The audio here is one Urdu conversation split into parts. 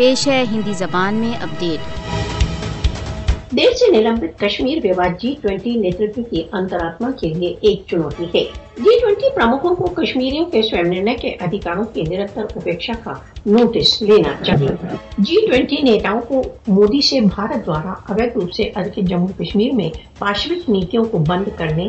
پیش ہے ہندی زبان میں اپڈیٹ۔ دیر سے نلمبت کشمیر وواد جی ٹوینٹی نیترتو کی انتراتما کے لیے ایک چنوتی ہے۔ جی ٹوینٹی پرمکھوں کو کشمیریوں کے سوئم نرنے کے ادھیکاروں کی نرنتر اپیکشا کا نوٹس لینا چاہیے۔ جی ٹوینٹی نیتاؤں کو مودی سے بھارت دوارا اویدھ روپ سے ادھک جموں کشمیر میں پاشوک نیتوں کو بند کرنے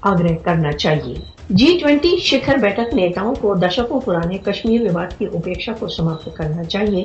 آگرہ کرنا چاہیے۔ جی ٹوینٹی شکھر بیٹھک نیتاؤں کو دشکوں پرانے کشمیر وواد کی اپیکشا کو سماپت کرنا چاہیے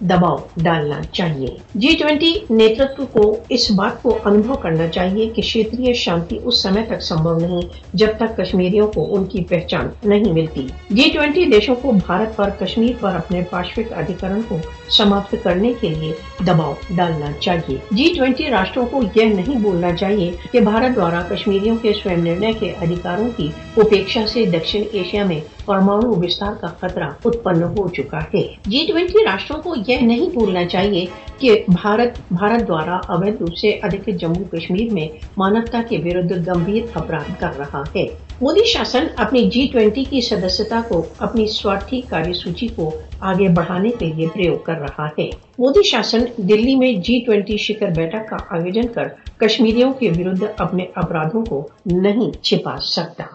دباؤ ڈالنا چاہیے۔ جی ٹوینٹی نیترتو کو اس بات کو انبھو کرنا چاہیے کہ کھیتری شانتی اس سمے تک سمبھو نہیں، جب تک کشمیریوں کو ان کی پہچان نہیں ملتی۔ جی ٹوینٹی دیشوں کو بھارت پر، کشمیر پر اپنے پاشوک ادھیکرن کو سماپت کرنے کے لیے دباؤ ڈالنا چاہیے۔ جی ٹوینٹی راشٹروں کو یہ نہیں بولنا چاہیے کہ بھارت دوارا کشمیریوں کے سوئم نرنے کے ادھیکاروں کی اپیکشا سے دکشن ایشیا میں پرمانو وستار کا خطرہ اتپن ہو چکا ہے۔ جی ٹوینٹی راشٹروں کو یہ نہیں بھولنا چاہیے کہ بھارت بھارت دوارا اویدھ روپ سے ادھک جموں کشمیر میں مانوتا کے ورد گمبھیر اپرادھ کر رہا ہے۔ مودی شاسن اپنی جی ٹوینٹی کی سدسیتا کو، اپنی سوارتھی کاریہ سوچی کو آگے بڑھانے کے لیے پریوگ کر رہا ہے۔ مودی شاسن دلی میں جی ٹوینٹی شکر بیٹھک کا آیوجن کر کشمیریوں کے ورد اپنے اپرادھوں کو نہیں چھپا سکتا۔